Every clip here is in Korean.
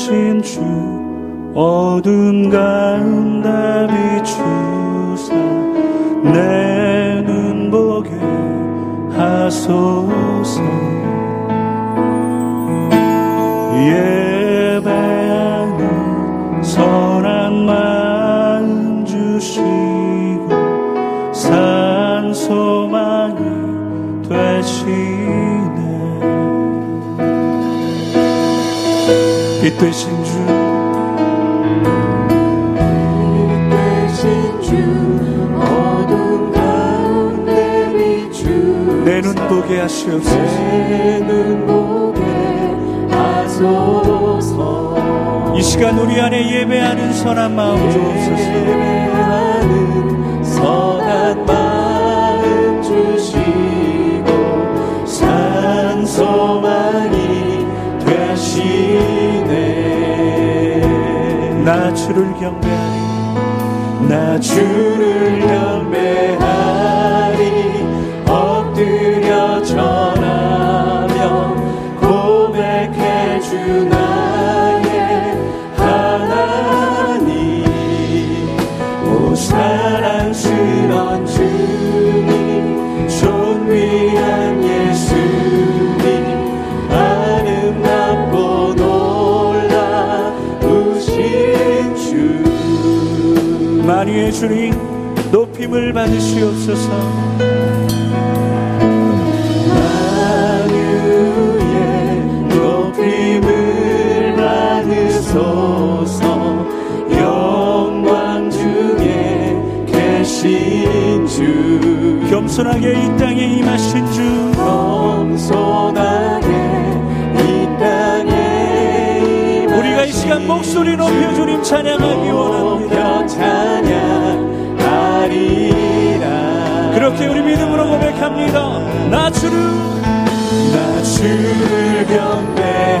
빛되신 주 어둠 가운데 비추사 내 눈 보게 하소서 빛 되신 주내눈 보게 하시옵소서. 내눈 보게 하소서. 이 시간 우리 안에 예배하는 선한 마음 주옵소서. 예배하는 선한 마음 주를 경배하니 나 주를 경배하리. 엎드려 전 만유의 주님 높임을 받으시옵소서. 만유의 높임을 받으소서. 영광 중에 계신 주. 겸손하게 이 땅에 임하신 주. 겸손하게 목소리 높여 주님 찬양하기 원합니다. 찬양하리라. 그렇게 우리 믿음으로 고백합니다. 나 주를 나 주를 경배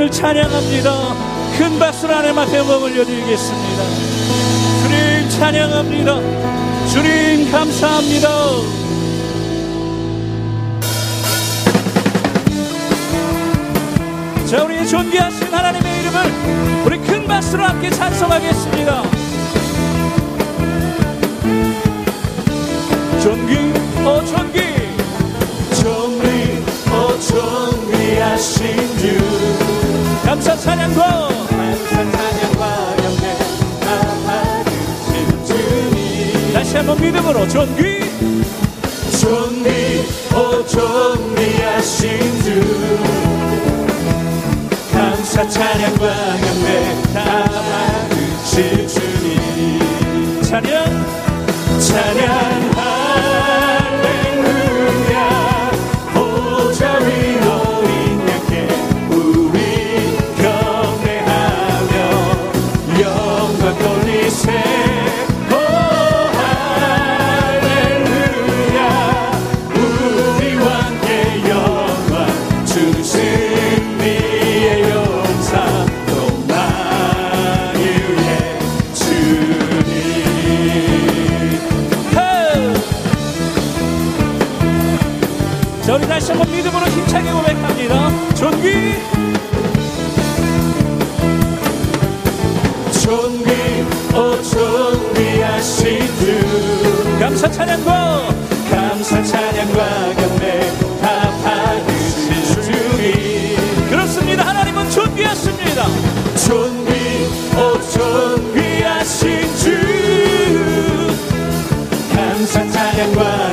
하나님을 찬양합니다. 큰 박수로 하나님 앞에 영광 올려드리겠습니다. 주님 찬양합니다. 주님 감사합니다. 자 우리 존귀하신 하나님의 이름을 우리 큰 박수로 함께 찬송하겠습니다. 존귀 어 존귀. 존귀 오 존귀하신 주 감사 찬양과 영광 다 받으신 주님 다시 한번 믿음으로 존귀. 존귀 오 존귀하신 주. 감사 찬양과 영광 다 받으실 주님. 찬양. 찬양 할 존귀 오 존귀하신 주 감사 찬양과 감사 찬양과 경배 다 받으실 주님. 그렇습니다. 하나님은 존귀하십니다. 존귀 오 존귀하신 주. 감사 찬양과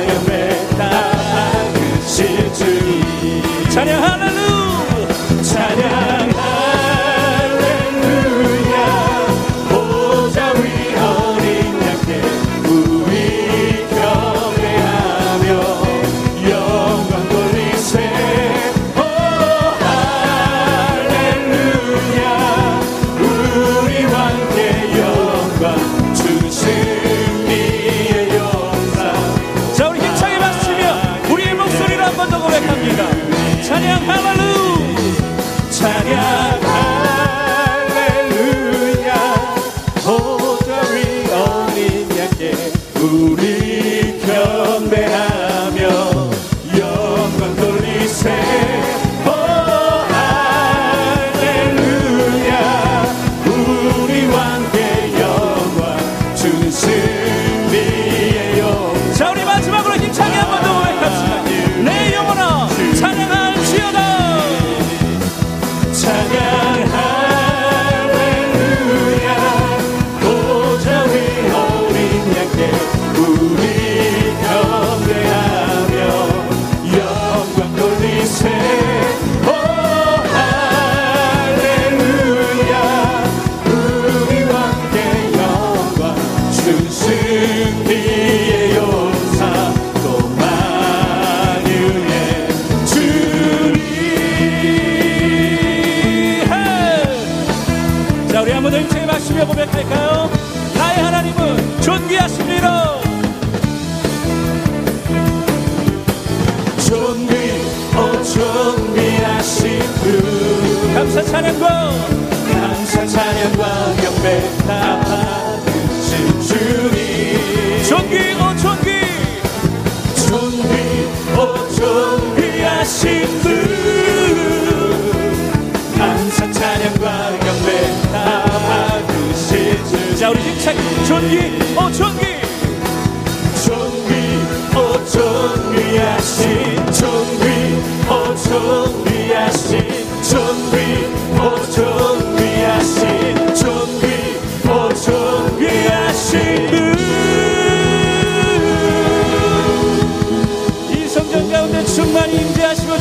고백할까요? 나의 하나님은 존귀하십니다. 존귀 오 존귀하신 주 감사 찬양과 감사 찬양과 경배 다 하신 주 감사 찬양과 경배 다 받으신 주자 우리 힘차게. 존귀 오 존귀. 존귀 오 존귀하신 존귀 오 존귀하신 존귀 오 존귀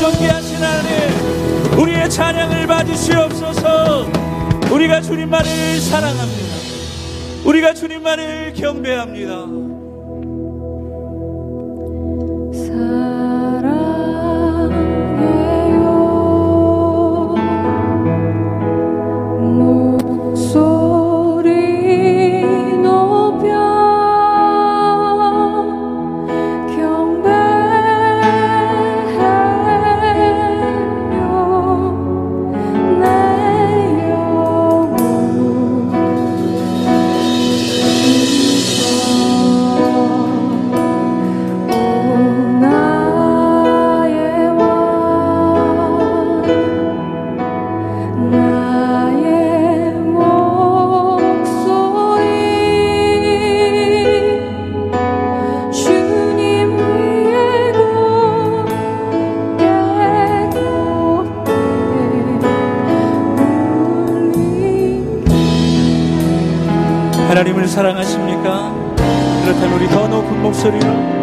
임재하시고 존귀하신 하나님 우리의 찬양을 받으시옵소서. 우리가 주님만을 사랑합니다. 우리가 주님만을 경배합니다 우리를 사랑하십니까? 그렇다면 우리 더 높은 목소리로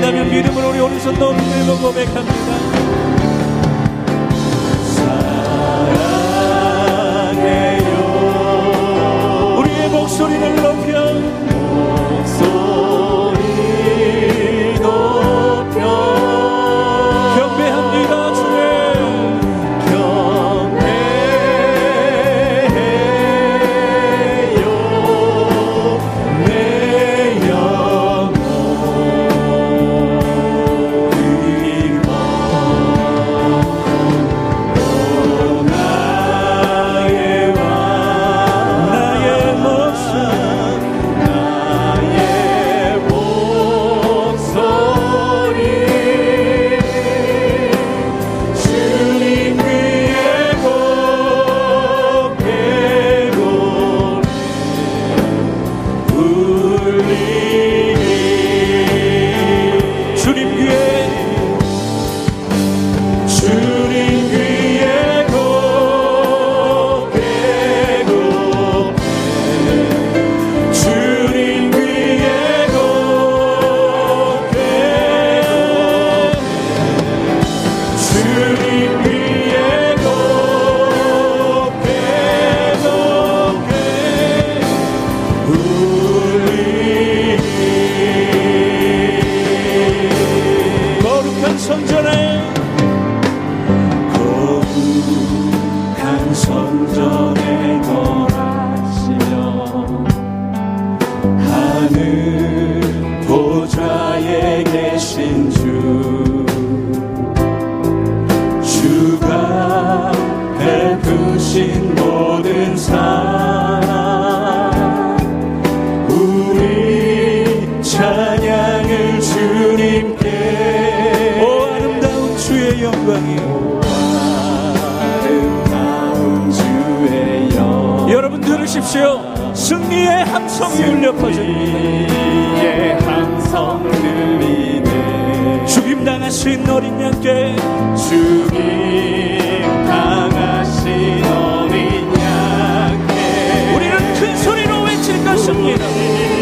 믿는다면 믿음으로 우리 오른손 높이 들고 고백합니다. holy. 성전에 보십시오. 승리의 함성이 울려 퍼집니다. 죽임 당하신 어린 양께 죽임 당하신 어린 양께 우리는 큰 소리로 외칠 것입니다.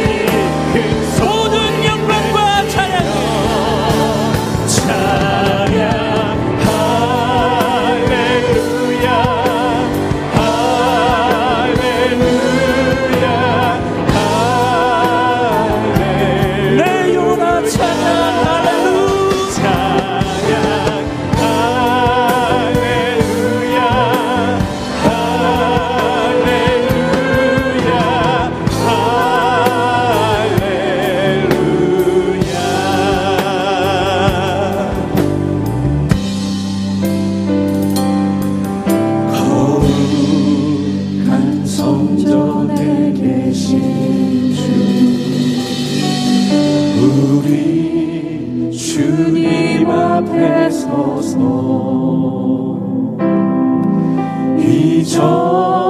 주옵소서. 이전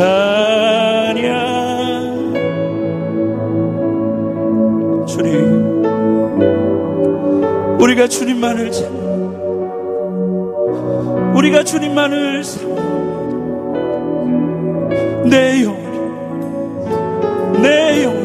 찬양 주님 우리가 주님만을 찬양 우리가 주님만을 찬양 내 영혼이 내 영혼